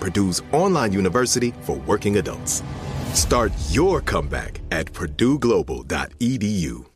Purdue's online university for working adults. Start your comeback at purdueglobal.edu.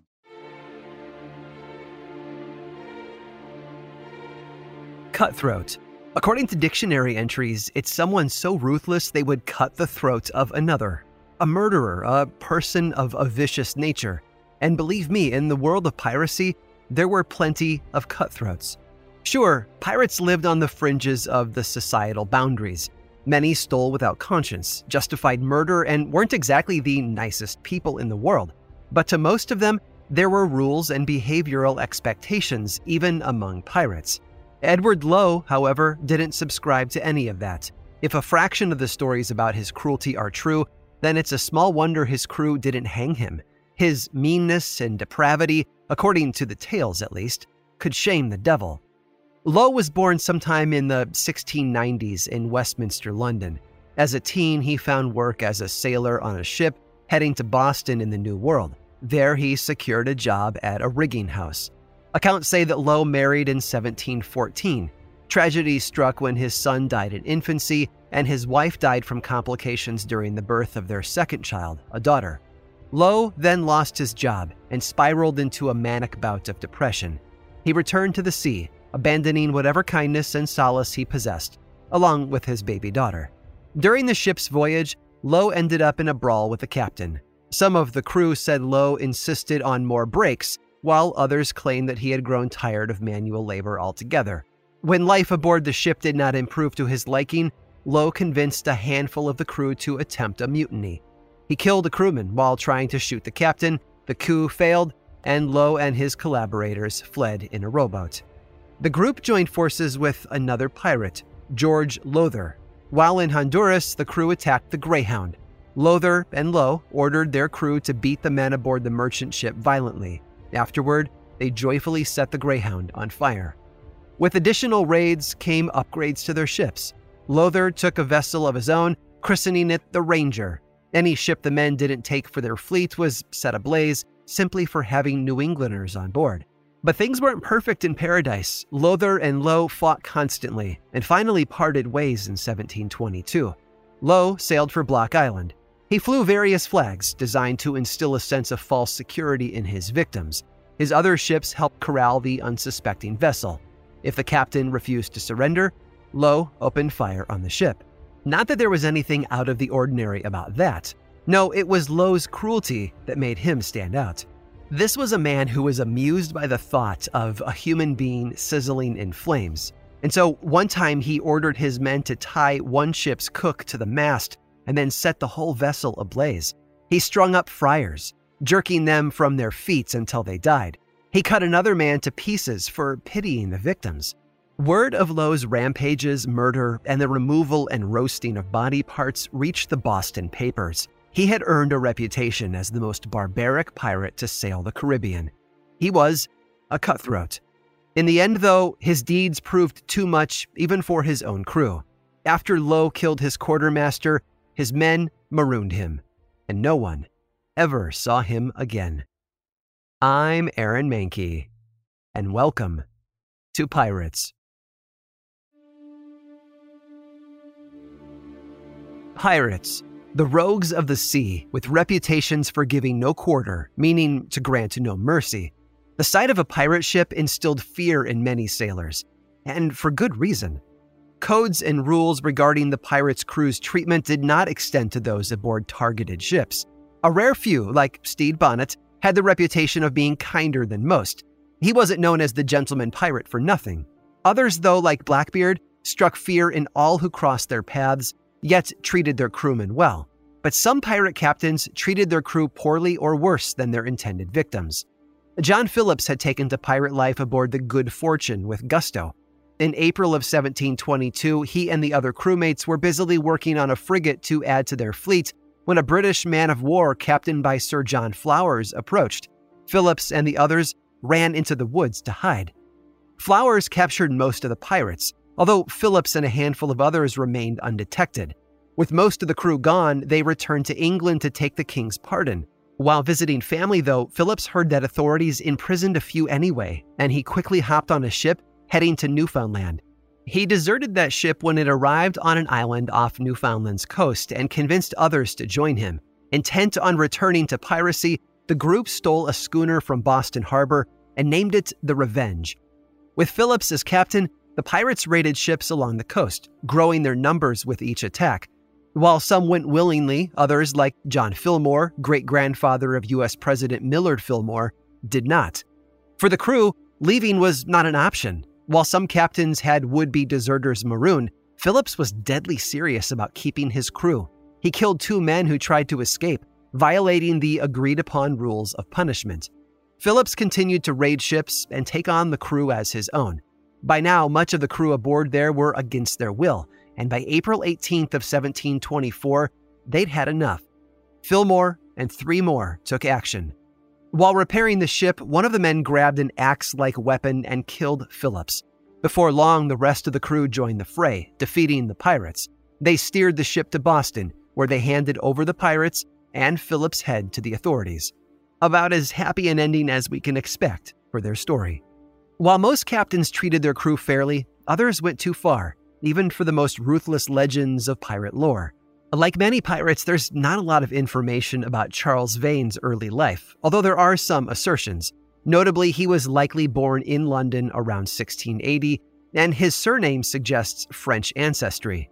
Cutthroat. According to dictionary entries, it's someone so ruthless they would cut the throat of another. A murderer, a person of a vicious nature. And believe me, in the world of piracy, there were plenty of cutthroats. Sure, pirates lived on the fringes of the societal boundaries. Many stole without conscience, justified murder, and weren't exactly the nicest people in the world. But to most of them, there were rules and behavioral expectations, even among pirates. Edward Lowe, however, didn't subscribe to any of that. If a fraction of the stories about his cruelty are true, then it's a small wonder his crew didn't hang him. His meanness and depravity, according to the tales at least, could shame the devil. Lowe was born sometime in the 1690s in Westminster, London. As a teen, he found work as a sailor on a ship heading to Boston in the New World. There, he secured a job at a rigging house. Accounts say that Lowe married in 1714. Tragedy struck when his son died in infancy, and his wife died from complications during the birth of their second child, a daughter. Lowe then lost his job and spiraled into a manic bout of depression. He returned to the sea, abandoning whatever kindness and solace he possessed, along with his baby daughter. During the ship's voyage, Lowe ended up in a brawl with the captain. Some of the crew said Lowe insisted on more breaks, while others claimed that he had grown tired of manual labor altogether. When life aboard the ship did not improve to his liking, Lowe convinced a handful of the crew to attempt a mutiny. He killed a crewman while trying to shoot the captain, the coup failed, and Lowe and his collaborators fled in a rowboat. The group joined forces with another pirate, George Lowther. While in Honduras, the crew attacked the Greyhound. Lowther and Lowe ordered their crew to beat the men aboard the merchant ship violently. Afterward, they joyfully set the Greyhound on fire. With additional raids came upgrades to their ships. Lowther took a vessel of his own, christening it the Ranger. Any ship the men didn't take for their fleet was set ablaze simply for having New Englanders on board. But things weren't perfect in paradise. Lowther and Lowe fought constantly and finally parted ways in 1722. Lowe sailed for Block Island. He flew various flags designed to instill a sense of false security in his victims. His other ships helped corral the unsuspecting vessel. If the captain refused to surrender, Lowe opened fire on the ship. Not that there was anything out of the ordinary about that. No, it was Lowe's cruelty that made him stand out. This was a man who was amused by the thought of a human being sizzling in flames. And so one time he ordered his men to tie one ship's cook to the mast and then set the whole vessel ablaze. He strung up friars, jerking them from their feet until they died. He cut another man to pieces for pitying the victims. Word of Lowe's rampages, murder, and the removal and roasting of body parts reached the Boston papers. He had earned a reputation as the most barbaric pirate to sail the Caribbean. He was a cutthroat. In the end, though, his deeds proved too much even for his own crew. After Lowe killed his quartermaster, his men marooned him, and no one ever saw him again. I'm Aaron Mahnke, and welcome to Pirates. Pirates, the rogues of the sea, with reputations for giving no quarter, meaning to grant no mercy. The sight of a pirate ship instilled fear in many sailors, and for good reason. Codes and rules regarding the pirates' crew's treatment did not extend to those aboard targeted ships. A rare few, like Stede Bonnet, had the reputation of being kinder than most. He wasn't known as the gentleman pirate for nothing. Others, though, like Blackbeard, struck fear in all who crossed their paths yet treated their crewmen well. But some pirate captains treated their crew poorly or worse than their intended victims. John Phillips had taken to pirate life aboard the Good Fortune with gusto. In April of 1722, he and the other crewmates were busily working on a frigate to add to their fleet when a British man of war captained by Sir John Flowers approached. Phillips and the others ran into the woods to hide. Flowers captured most of the pirates, although Phillips and a handful of others remained undetected. With most of the crew gone, they returned to England to take the king's pardon. While visiting family, though, Phillips heard that authorities imprisoned a few anyway, and he quickly hopped on a ship heading to Newfoundland. He deserted that ship when it arrived on an island off Newfoundland's coast and convinced others to join him. Intent on returning to piracy, the group stole a schooner from Boston Harbor and named it the Revenge. With Phillips as captain, the pirates raided ships along the coast, growing their numbers with each attack. While some went willingly, others, like John Fillmore, great grandfather of U.S. President Millard Fillmore, did not. For the crew, leaving was not an option. While some captains had would be deserters marooned, Phillips was deadly serious about keeping his crew. He killed two men who tried to escape, violating the agreed upon rules of punishment. Phillips continued to raid ships and take on the crew as his own. By now, much of the crew aboard there were against their will, and by April 18th of 1724, they'd had enough. Fillmore and three more took action. While repairing the ship, one of the men grabbed an axe like weapon and killed Phillips. Before long, the rest of the crew joined the fray, defeating the pirates. They steered the ship to Boston, where they handed over the pirates and Phillips' head to the authorities. About as happy an ending as we can expect for their story. While most captains treated their crew fairly, others went too far, even for the most ruthless legends of pirate lore. Like many pirates, there's not a lot of information about Charles Vane's early life, although there are some assertions. Notably, he was likely born in London around 1680, and his surname suggests French ancestry.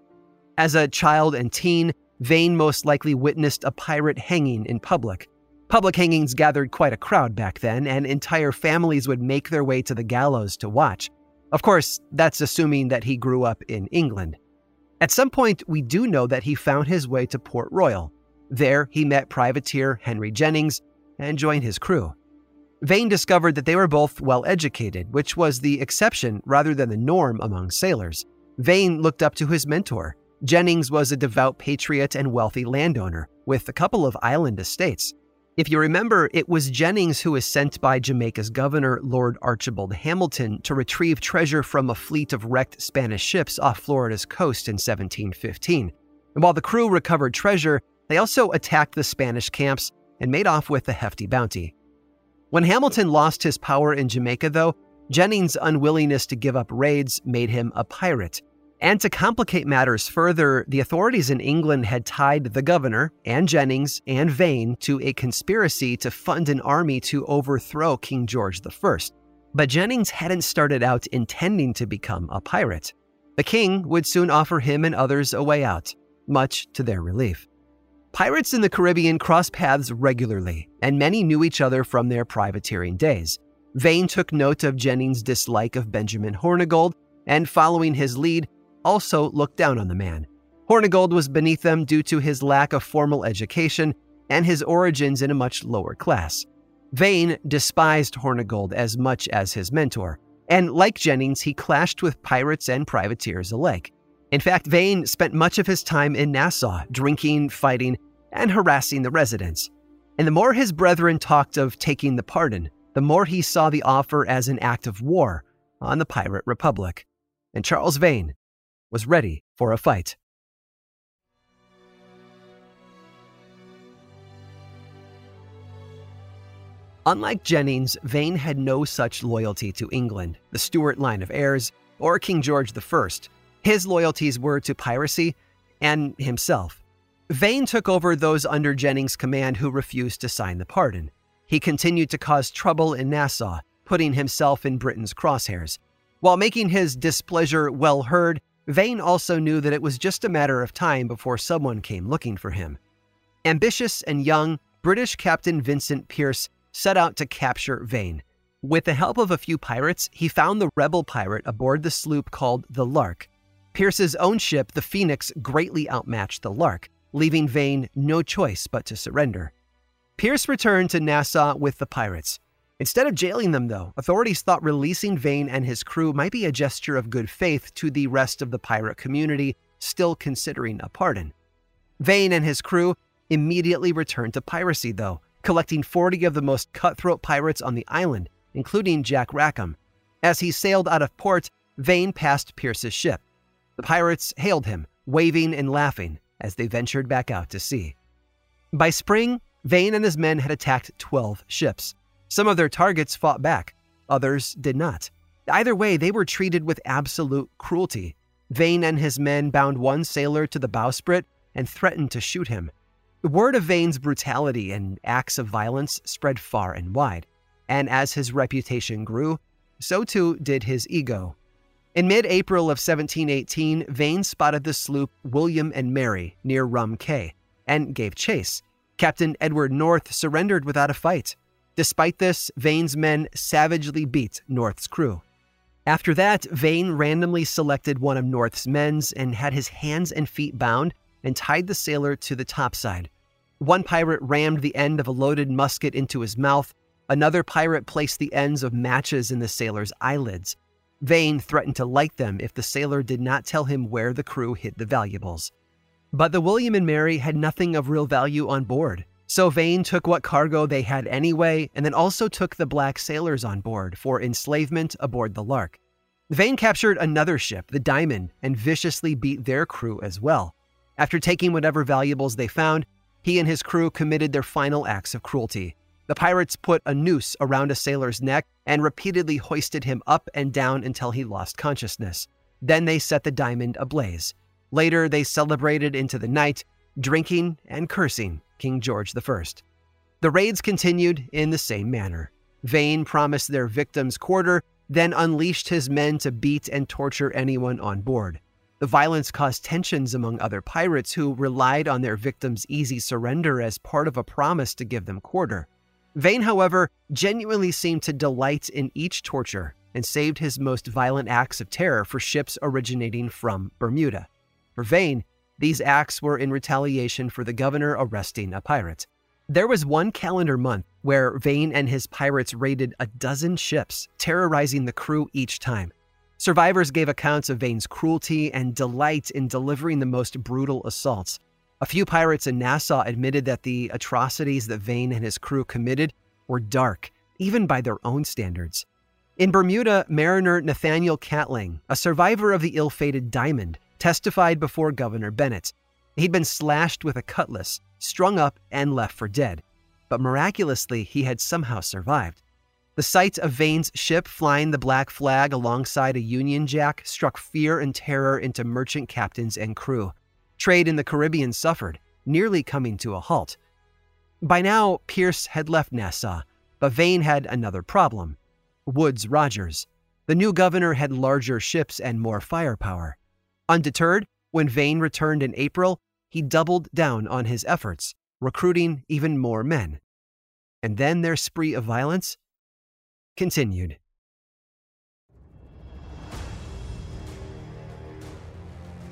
As a child and teen, Vane most likely witnessed a pirate hanging in public, Public hangings gathered quite a crowd back then, and entire families would make their way to the gallows to watch. Of course, that's assuming that he grew up in England. At some point, we do know that he found his way to Port Royal. There, he met privateer Henry Jennings and joined his crew. Vane discovered that they were both well educated, which was the exception rather than the norm among sailors. Vane looked up to his mentor. Jennings was a devout patriot and wealthy landowner, with a couple of island estates. If you remember, it was Jennings who was sent by Jamaica's governor, Lord Archibald Hamilton, to retrieve treasure from a fleet of wrecked Spanish ships off Florida's coast in 1715. And while the crew recovered treasure, they also attacked the Spanish camps and made off with a hefty bounty. When Hamilton lost his power in Jamaica, though, Jennings' unwillingness to give up raids made him a pirate, and to complicate matters further, the authorities in England had tied the governor and Jennings and Vane to a conspiracy to fund an army to overthrow King George I. But Jennings hadn't started out intending to become a pirate. The king would soon offer him and others a way out, much to their relief. Pirates in the Caribbean crossed paths regularly, and many knew each other from their privateering days. Vane took note of Jennings' dislike of Benjamin Hornigold, and following his lead, also looked down on the man. Hornigold was beneath them due to his lack of formal education and his origins in a much lower class. Vane despised Hornigold as much as his mentor, and like Jennings, he clashed with pirates and privateers alike. In fact, Vane spent much of his time in Nassau, drinking, fighting, and harassing the residents. And the more his brethren talked of taking the pardon, the more he saw the offer as an act of war on the pirate republic. And Charles Vane was ready for a fight. Unlike Jennings, Vane had no such loyalty to England, the Stuart line of heirs, or King George I. His loyalties were to piracy and himself. Vane took over those under Jennings' command who refused to sign the pardon. He continued to cause trouble in Nassau, putting himself in Britain's crosshairs. While making his displeasure well heard, Vane also knew that it was just a matter of time before someone came looking for him. Ambitious and young, British Captain Vincent Pierce set out to capture Vane. With the help of a few pirates, he found the rebel pirate aboard the sloop called the Lark. Pierce's own ship, the Phoenix, greatly outmatched the Lark, leaving Vane no choice but to surrender. Pierce returned to Nassau with the pirates. Instead of jailing them, though, authorities thought releasing Vane and his crew might be a gesture of good faith to the rest of the pirate community still considering a pardon. Vane and his crew immediately returned to piracy, though, collecting 40 of the most cutthroat pirates on the island, including Jack Rackham. As he sailed out of port, Vane passed Pierce's ship. The pirates hailed him, waving and laughing, as they ventured back out to sea. By spring, Vane and his men had attacked 12 ships. Some of their targets fought back, others did not. Either way, they were treated with absolute cruelty. Vane and his men bound one sailor to the bowsprit and threatened to shoot him. The word of Vane's brutality and acts of violence spread far and wide, and as his reputation grew, so too did his ego. In mid April of 1718, Vane spotted the sloop William and Mary near Rum Cay and gave chase. Captain Edward North surrendered without a fight. Despite this, Vane's men savagely beat North's crew. After that, Vane randomly selected one of North's men and had his hands and feet bound and tied the sailor to the topside. One pirate rammed the end of a loaded musket into his mouth. Another pirate placed the ends of matches in the sailor's eyelids. Vane threatened to light them if the sailor did not tell him where the crew hid the valuables. But the William and Mary had nothing of real value on board, so Vane took what cargo they had anyway, and then also took the black sailors on board for enslavement aboard the Lark. Vane captured another ship, the Diamond, and viciously beat their crew as well. After taking whatever valuables they found, he and his crew committed their final acts of cruelty. The pirates put a noose around a sailor's neck and repeatedly hoisted him up and down until he lost consciousness. Then they set the diamond ablaze. Later, they celebrated into the night, drinking and cursing King George I. The raids continued in the same manner. Vane promised their victims quarter, then unleashed his men to beat and torture anyone on board. The violence caused tensions among other pirates who relied on their victims' easy surrender as part of a promise to give them quarter. Vane, however, genuinely seemed to delight in each torture and saved his most violent acts of terror for ships originating from Bermuda. For Vane, these acts were in retaliation for the governor arresting a pirate. There was one calendar month where Vane and his pirates raided a dozen ships, terrorizing the crew each time. Survivors gave accounts of Vane's cruelty and delight in delivering the most brutal assaults. A few pirates in Nassau admitted that the atrocities that Vane and his crew committed were dark, even by their own standards. In Bermuda, mariner Nathaniel Catling, a survivor of the ill fated Diamond, testified before Governor Bennett. He'd been slashed with a cutlass, strung up, and left for dead. But miraculously, he had somehow survived. The sight of Vane's ship flying the black flag alongside a Union Jack struck fear and terror into merchant captains and crew. Trade in the Caribbean suffered, nearly coming to a halt. By now, Pearce had left Nassau, but Vane had another problem Woodes Rogers. The new governor had larger ships and more firepower. Undeterred, when Vane returned in April, he doubled down on his efforts, recruiting even more men. And then their spree of violence continued.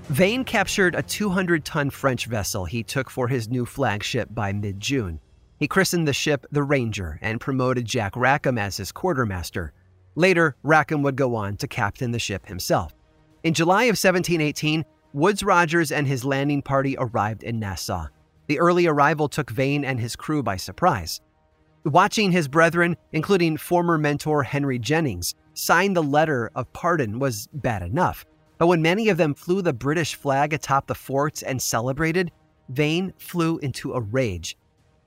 Vane captured a 200 ton French vessel he took for his new flagship by mid June. He christened the ship the Ranger and promoted Jack Rackham as his quartermaster. Later, Rackham would go on to captain the ship himself. In July of 1718, Woodes Rogers and his landing party arrived in Nassau. The early arrival took Vane and his crew by surprise. Watching his brethren, including former mentor Henry Jennings, sign the letter of pardon was bad enough. But when many of them flew the British flag atop the forts and celebrated, Vane flew into a rage.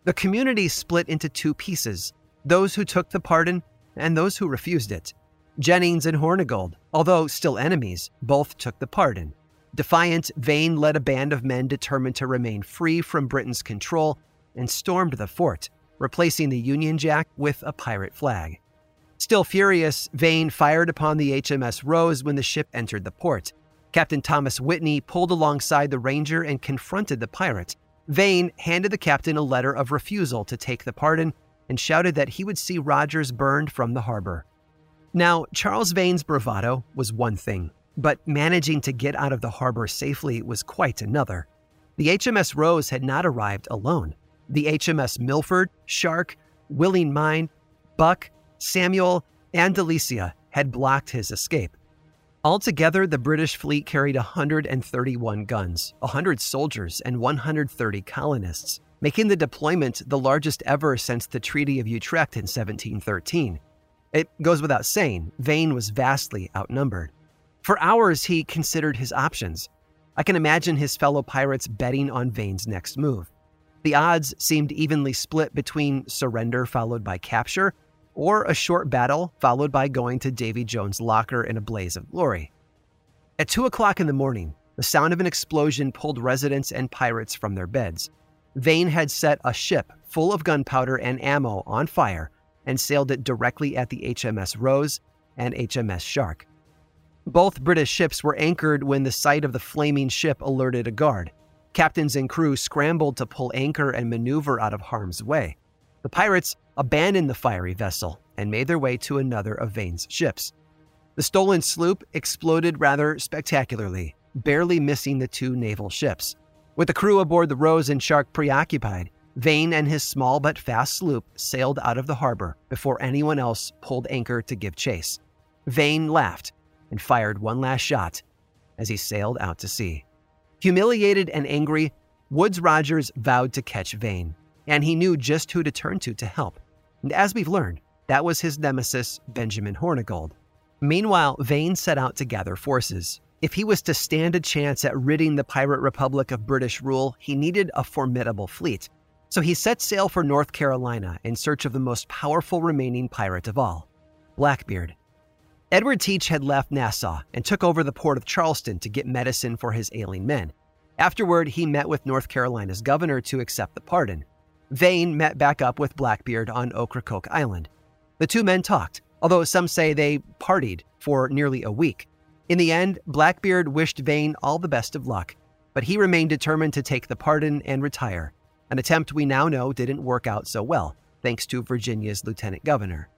The community split into two pieces. those who took the pardon and those who refused it. Jennings and Hornigold, although still enemies, both took the pardon. Defiant, Vane led a band of men determined to remain free from Britain's control and stormed the fort, replacing the Union Jack with a pirate flag. Still furious, Vane fired upon the HMS Rose when the ship entered the port. Captain Thomas Whitney pulled alongside the Ranger and confronted the pirate. Vane handed the captain a letter of refusal to take the pardon and shouted that he would see Rogers burned from the harbor. Now, Charles Vane's bravado was one thing, but managing to get out of the harbor safely was quite another. The HMS Rose had not arrived alone. The HMS Milford, Shark, Willing Mind, Buck, Samuel, and Delicia had blocked his escape. Altogether, the British fleet carried 131 guns, 100 soldiers, and 130 colonists, making the deployment the largest ever since the Treaty of Utrecht in 1713. It goes without saying, Vane was vastly outnumbered. For hours, he considered his options. I can imagine his fellow pirates betting on Vane's next move. The odds seemed evenly split between surrender followed by capture or a short battle followed by going to Davy Jones' locker in a blaze of glory. At 2 o'clock in the morning, the sound of an explosion pulled residents and pirates from their beds. Vane had set a ship full of gunpowder and ammo on fire and sailed it directly at the HMS Rose and HMS Shark. Both British ships were anchored when the sight of the flaming ship alerted a guard. Captains and crew scrambled to pull anchor and maneuver out of harm's way. The pirates abandoned the fiery vessel and made their way to another of Vane's ships. The stolen sloop exploded rather spectacularly, barely missing the two naval ships. With the crew aboard the Rose and Shark preoccupied, Vane and his small but fast sloop sailed out of the harbor before anyone else pulled anchor to give chase. Vane laughed and fired one last shot as he sailed out to sea. Humiliated and angry, Woodes Rogers vowed to catch Vane, and he knew just who to turn to to help. And as we've learned, that was his nemesis, Benjamin Hornigold. Meanwhile, Vane set out to gather forces. If he was to stand a chance at ridding the pirate republic of British rule, he needed a formidable fleet. So he set sail for North Carolina in search of the most powerful remaining pirate of all, Blackbeard. Edward Teach had left Nassau and took over the port of Charleston to get medicine for his ailing men. Afterward, he met with North Carolina's governor to accept the pardon. Vane met back up with Blackbeard on Ocracoke Island. The two men talked, although some say they partied for nearly a week. In the end, Blackbeard wished Vane all the best of luck, but he remained determined to take the pardon and retire, an attempt we now know didn't work out so well, thanks to Virginia's lieutenant governor.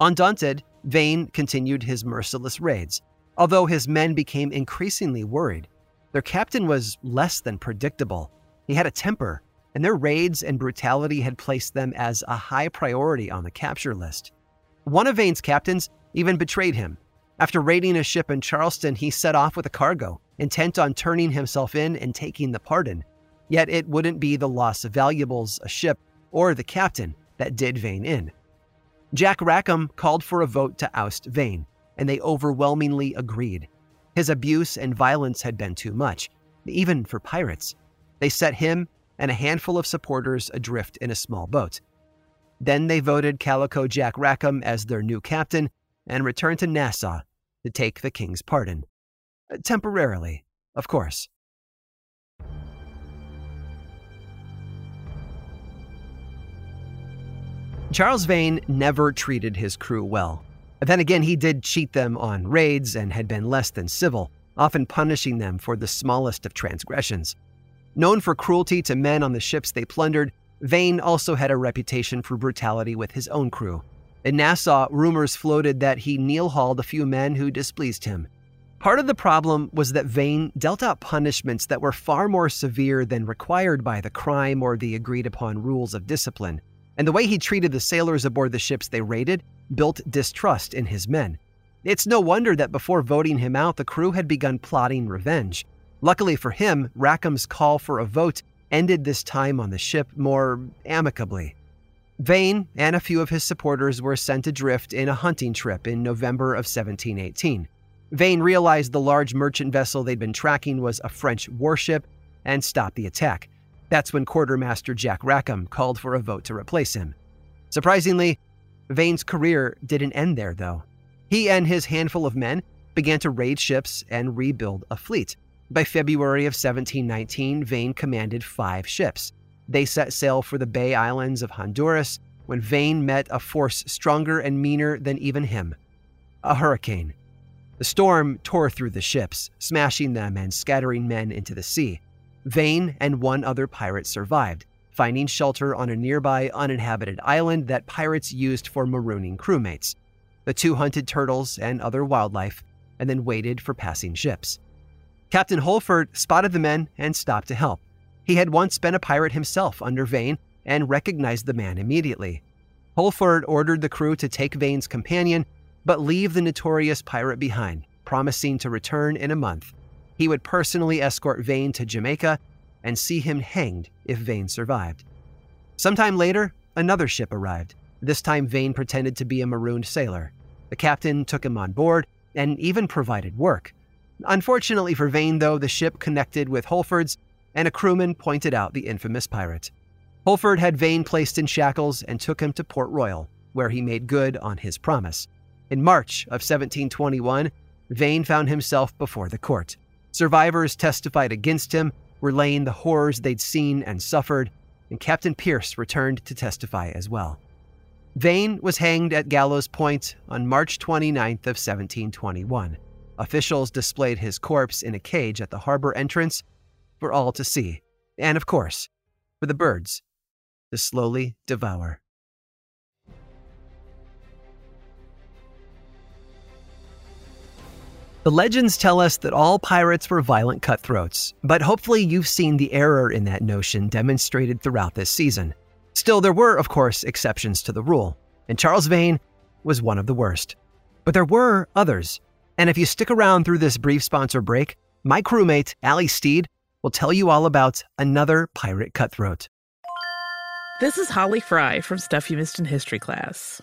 Undaunted, Vane continued his merciless raids, although his men became increasingly worried. Their captain was less than predictable. He had a temper and their raids and brutality had placed them as a high priority on the capture list. One of Vane's captains even betrayed him. After raiding a ship in Charleston, he set off with a cargo, intent on turning himself in and taking the pardon. Yet it wouldn't be the loss of valuables, a ship, or the captain that did Vane in. Jack Rackham called for a vote to oust Vane, and they overwhelmingly agreed. His abuse and violence had been too much, even for pirates. They set him and a handful of supporters adrift in a small boat. Then they voted Calico Jack Rackham as their new captain and returned to Nassau to take the king's pardon. Temporarily, of course. Charles Vane never treated his crew well. Then again, he did cheat them on raids and had been less than civil, often punishing them for the smallest of transgressions. Known for cruelty to men on the ships they plundered, Vane also had a reputation for brutality with his own crew. In Nassau, rumors floated that he keel hauled a few men who displeased him. Part of the problem was that Vane dealt out punishments that were far more severe than required by the crime or the agreed upon rules of discipline. And the way he treated the sailors aboard the ships they raided built distrust in his men. It's no wonder that before voting him out, the crew had begun plotting revenge. Luckily for him, Rackham's call for a vote ended this time on the ship more amicably. Vane and a few of his supporters were sent adrift in a hunting trip in November of 1718. Vane realized the large merchant vessel they'd been tracking was a French warship and stopped the attack. That's when Quartermaster Jack Rackham called for a vote to replace him. Surprisingly, Vane's career didn't end there, though. He and his handful of men began to raid ships and rebuild a fleet. By February of 1719, Vane commanded five ships. They set sail for the Bay Islands of Honduras when Vane met a force stronger and meaner than even him a hurricane. The storm tore through the ships, smashing them and scattering men into the sea. Vane and one other pirate survived, finding shelter on a nearby uninhabited island that pirates used for marooning crewmates. The two hunted turtles and other wildlife and then waited for passing ships. Captain Holford spotted the men and stopped to help. He had once been a pirate himself under Vane and recognized the man immediately. Holford ordered the crew to take Vane's companion, but leave the notorious pirate behind, promising to return in a month. He would personally escort Vane to Jamaica and see him hanged if Vane survived. Sometime later, another ship arrived. This time, Vane pretended to be a marooned sailor. The captain took him on board and even provided work. Unfortunately for Vane, though, the ship connected with Holford's, and a crewman pointed out the infamous pirate. Holford had Vane placed in shackles and took him to Port Royal, where he made good on his promise. In March of 1721, Vane found himself before the court. Survivors testified against him, relaying the horrors they'd seen and suffered, and Captain Pierce returned to testify as well. Vane was hanged at Gallows Point on March 29th of 1721. Officials displayed his corpse in a cage at the harbor entrance for all to see, and of course, for the birds to slowly devour. The legends tell us that all pirates were violent cutthroats, but hopefully you've seen the error in that notion demonstrated throughout this season. Still, there were, of course, exceptions to the rule, and Charles Vane was one of the worst. But there were others, and if you stick around through this brief sponsor break, my crewmate, Ali Steed, will tell you all about another pirate cutthroat. This is Holly Fry from Stuff You Missed in History class.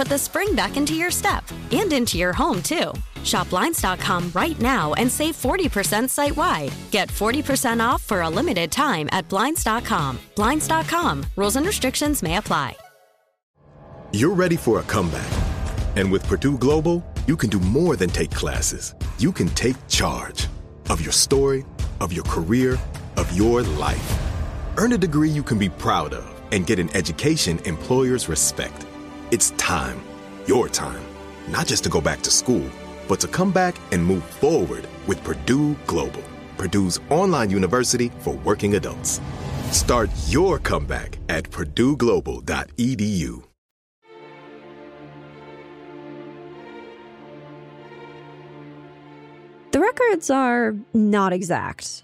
put the spring back into your step and into your home, too. Shop Blinds.com right now and save 40% site wide. Get 40% off for a limited time at Blinds.com. Blinds.com. Rules and restrictions may apply. You're ready for a comeback. And with Purdue Global, you can do more than take classes. You can take charge of your story, of your career, of your life. Earn a degree you can be proud of and get an education employers respect. It's time, your time, not just to go back to school, but to come back and move forward with Purdue Global, Purdue's online university for working adults. Start your comeback at purdueglobal.edu. The records are not exact.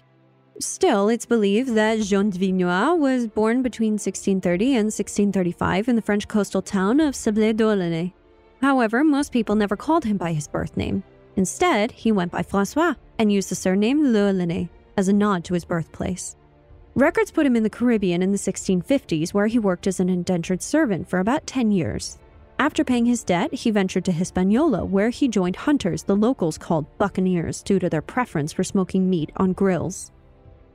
Still, it's believed that Jean de Vignois was born between 1630 and 1635 in the French coastal town of Sables-d'Olonne. However, most people never called him by his birth name. Instead, he went by Francois and used the surname L'Olonnais as a nod to his birthplace. Records put him in the Caribbean in the 1650s, where he worked as an indentured servant for about 10 years. After paying his debt, he ventured to Hispaniola, where he joined hunters the locals called buccaneers due to their preference for smoking meat on grills.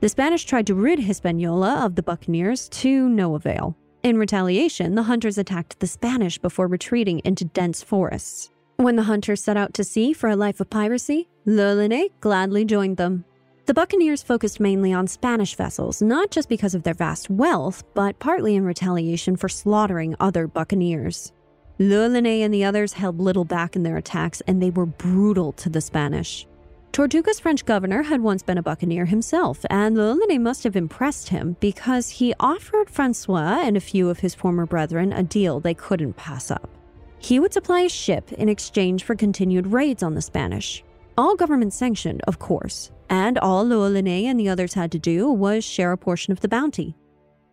The Spanish tried to rid Hispaniola of the buccaneers to no avail. In retaliation, the hunters attacked the Spanish before retreating into dense forests. When the hunters set out to sea for a life of piracy, L'Olonnais gladly joined them. The buccaneers focused mainly on Spanish vessels, not just because of their vast wealth, but partly in retaliation for slaughtering other buccaneers. L'Olonnais and the others held little back in their attacks, and they were brutal to the Spanish. Tortuga's French governor had once been a buccaneer himself, and L'Olonnais must have impressed him because he offered Francois and a few of his former brethren a deal they couldn't pass up. He would supply a ship in exchange for continued raids on the Spanish. All government sanctioned, of course, and all L'Olonnais and the others had to do was share a portion of the bounty.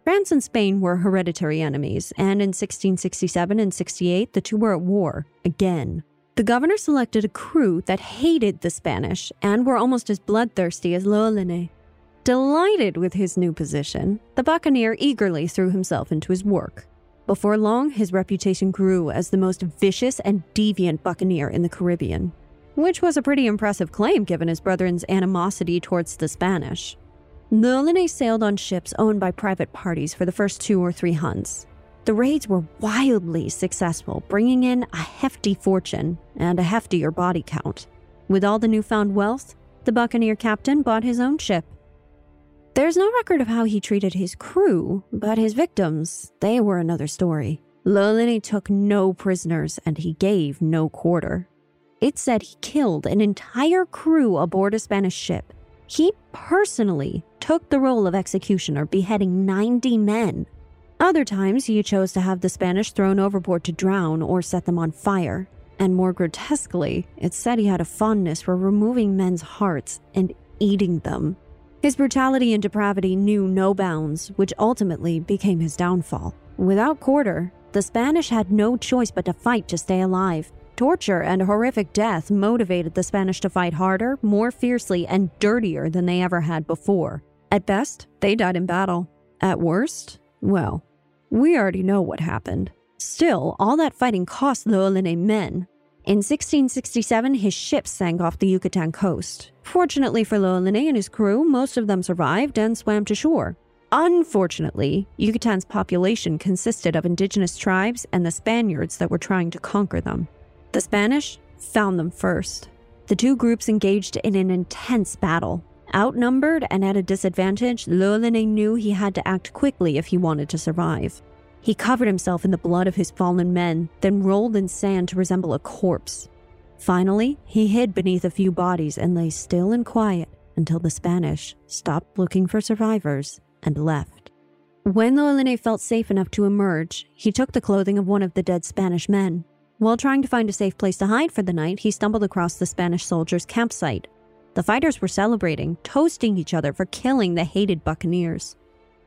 France and Spain were hereditary enemies, and in 1667 and 68, the two were at war again. The governor selected a crew that hated the Spanish and were almost as bloodthirsty as L'Olonnais. Delighted with his new position, the buccaneer eagerly threw himself into his work. Before long, his reputation grew as the most vicious and deviant buccaneer in the Caribbean, which was a pretty impressive claim given his brethren's animosity towards the Spanish. L'Olonnais sailed on ships owned by private parties for the first two or three hunts. The raids were wildly successful, bringing in a hefty fortune and a heftier body count. With all the newfound wealth, the buccaneer captain bought his own ship there's no record of how he treated his crew, but his victims, they were another story. L'Olonnais took no prisoners and he gave no quarter. It said he killed an entire crew aboard a Spanish ship. He personally took the role of executioner, beheading 90 men. Other times, he chose to have the Spanish thrown overboard to drown or set them on fire. And more grotesquely, it said he had a fondness for removing men's hearts and eating them. His brutality and depravity knew no bounds, which ultimately became his downfall. Without quarter, the Spanish had no choice but to fight to stay alive. Torture and horrific death motivated the Spanish to fight harder, more fiercely, and dirtier than they ever had before. At best, they died in battle. At worst, well, we already know what happened. Still, all that fighting cost L'Olonnais men, in 1667, his ships sank off the Yucatan coast. Fortunately for L'Olonnais and his crew, most of them survived and swam to shore. Unfortunately, Yucatan's population consisted of indigenous tribes and the Spaniards that were trying to conquer them. The Spanish found them first. The two groups engaged in an intense battle. Outnumbered and at a disadvantage, L'Olonnais knew he had to act quickly if he wanted to survive. He covered himself in the blood of his fallen men, then rolled in sand to resemble a corpse. Finally, he hid beneath a few bodies and lay still and quiet until the Spanish stopped looking for survivors and left. When L'Olonnais felt safe enough to emerge, he took the clothing of one of the dead Spanish men. While trying to find a safe place to hide for the night, he stumbled across the Spanish soldiers' campsite. The fighters were celebrating, toasting each other for killing the hated buccaneers.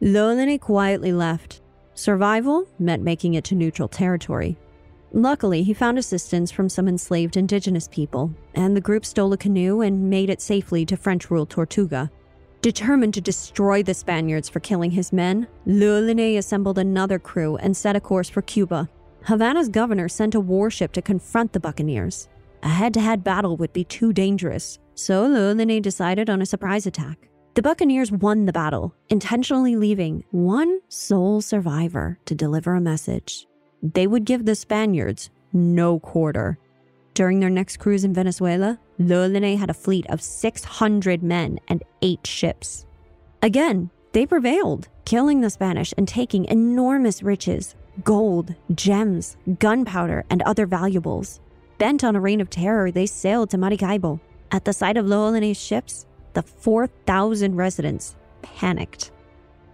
L'Olonnais quietly left, Survival meant making it to neutral territory. Luckily, he found assistance from some enslaved indigenous people, and the group stole a canoe and made it safely to French ruled Tortuga. Determined to destroy the Spaniards for killing his men, L'Olonnais assembled another crew and set a course for Cuba. Havana's governor sent a warship to confront the buccaneers. A head to head battle would be too dangerous, so L'Olonnais decided on a surprise attack. The Buccaneers won the battle, intentionally leaving one sole survivor to deliver a message. They would give the Spaniards no quarter. During their next cruise in Venezuela, L'Olonnais had a fleet of 600 men and eight ships. Again, they prevailed, killing the Spanish and taking enormous riches gold, gems, gunpowder, and other valuables. Bent on a reign of terror, they sailed to Maracaibo. At the sight of L'Olonnais' ships, the 4,000 residents panicked.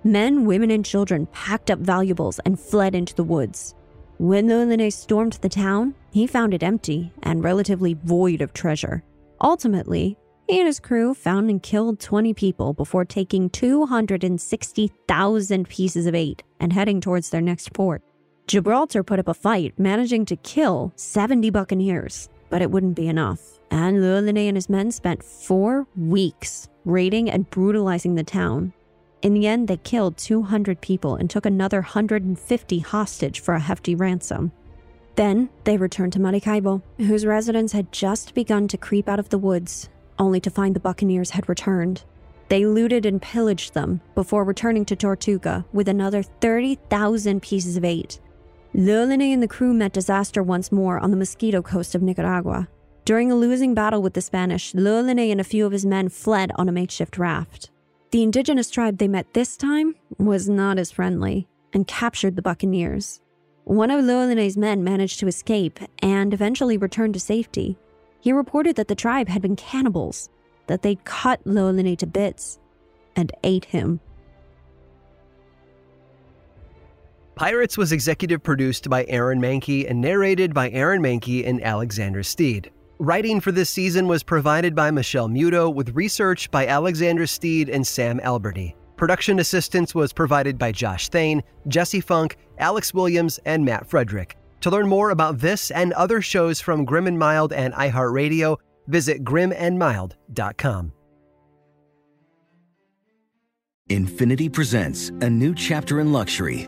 Men, women, and children packed up valuables and fled into the woods. When L'Olonnais stormed the town, he found it empty and relatively void of treasure. Ultimately, He and his crew found and killed 20 people before taking 260,000 pieces of eight and heading towards their next port. Gibraltar put up a fight, managing to kill 70 buccaneers, but it wouldn't be enough. And L'Olonnais and his men spent four weeks raiding and brutalizing the town. In the end, they killed 200 people and took another 150 hostage for a hefty ransom. Then they returned to Maracaibo, whose residents had just begun to creep out of the woods, only to find the buccaneers had returned. They looted and pillaged them before returning to Tortuga with another 30,000 pieces of eight. L'Olonnais and the crew met disaster once more on the Mosquito Coast of Nicaragua. During a losing battle with the Spanish, L'Olonnais and a few of his men fled on a makeshift raft. The indigenous tribe they met this time was not as friendly and captured the buccaneers. One of L'Olonnais' men managed to escape and eventually returned to safety. He reported that the tribe had been cannibals, that they'd cut L'Olonnais to bits and ate him. Pirates was executive produced by Aaron Mahnke and narrated by Aaron Mahnke and Alexander Steed. Writing for this season was provided by Michelle Muto with research by Alexander Steed and Sam Alberty. Production assistance was provided by Josh Thane, Jesse Funk, Alex Williams, and Matt Frederick. To learn more about this and other shows from Grim and Mild and iHeartRadio, visit grimandmild.com. Infiniti presents a new chapter in luxury,